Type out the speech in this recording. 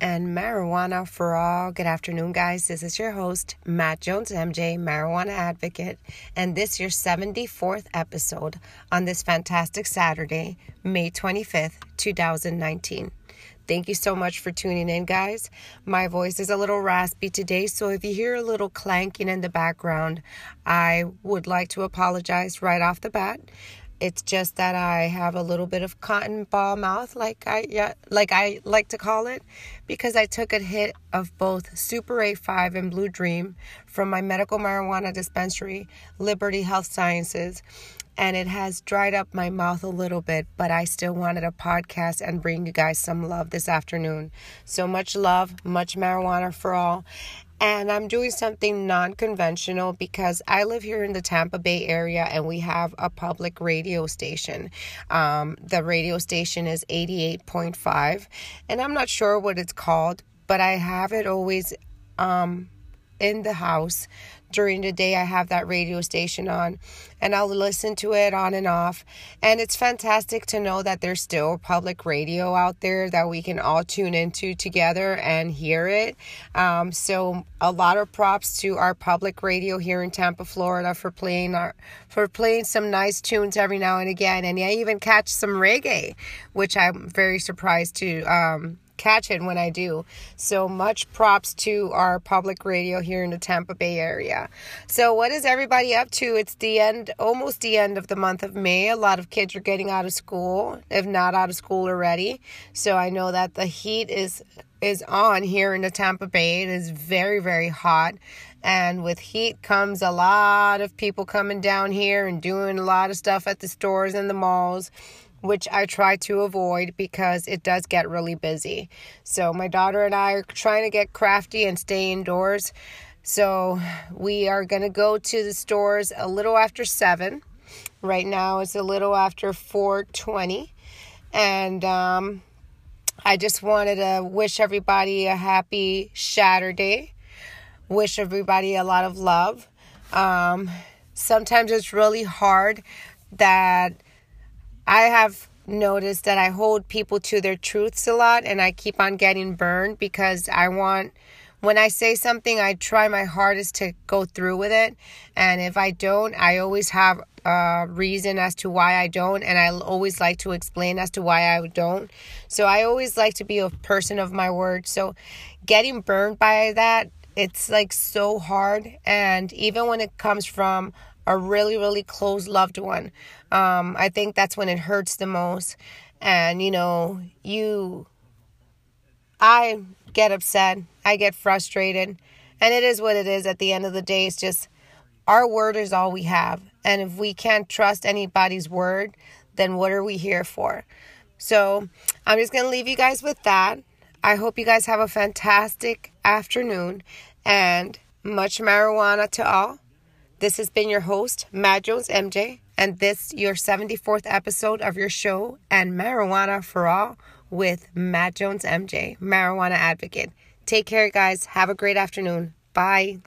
and marijuana for all. Good afternoon, guys. This is your host, Matt Jones, MJ, marijuana advocate, and this your 74th episode on this fantastic Saturday, May 25th, 2019. Thank you so much for tuning in, guys. My voice is a little raspy today, so if you hear a little clanking in the background, I would like to apologize right off the bat. It's just that I have a little bit of cotton ball mouth, like I yeah, like I like to call it, because I took a hit of both Super A5 and Blue Dream from my medical marijuana dispensary, Liberty Health Sciences, and it has dried up my mouth a little bit, but I still wanted a podcast and bring you guys some love this afternoon. So much love, much marijuana for all and I'm doing something non conventional because I live here in the Tampa Bay area and we have a public radio station. Um, the radio station is 88.5, and I'm not sure what it's called, but I have it always um, in the house during the day I have that radio station on and I'll listen to it on and off. And it's fantastic to know that there's still public radio out there that we can all tune into together and hear it. Um, so a lot of props to our public radio here in Tampa, Florida for playing our for playing some nice tunes every now and again. And I even catch some reggae, which I'm very surprised to um, catch it when I do. So much props to our public radio here in the Tampa Bay area. So what is everybody up to? It's the end, almost the end of the month of May. A lot of kids are getting out of school, if not out of school already. So I know that the heat is is on here in the Tampa Bay. It is very very hot. And with heat comes a lot of people coming down here and doing a lot of stuff at the stores and the malls which I try to avoid because it does get really busy. So, my daughter and I are trying to get crafty and stay indoors. So, we are going to go to the stores a little after 7. Right now it's a little after 4:20 and um, I just wanted to wish everybody a happy Saturday. Wish everybody a lot of love. Um, sometimes it's really hard that I have noticed that I hold people to their truths a lot and I keep on getting burned because I want when I say something, I try my hardest to go through with it. And if I don't, I always have a reason as to why I don't. And I always like to explain as to why I don't. So I always like to be a person of my word. So getting burned by that, it's like so hard. And even when it comes from a really, really close loved one. Um, I think that's when it hurts the most. And, you know, you, I get upset, I get frustrated, and it is what it is at the end of the day. It's just our word is all we have. And if we can't trust anybody's word, then what are we here for? So I'm just going to leave you guys with that. I hope you guys have a fantastic afternoon and much marijuana to all. This has been your host, Matt Jones MJ, and this your 74th episode of your show and Marijuana for All with Matt Jones MJ, marijuana advocate. Take care, guys. Have a great afternoon. Bye.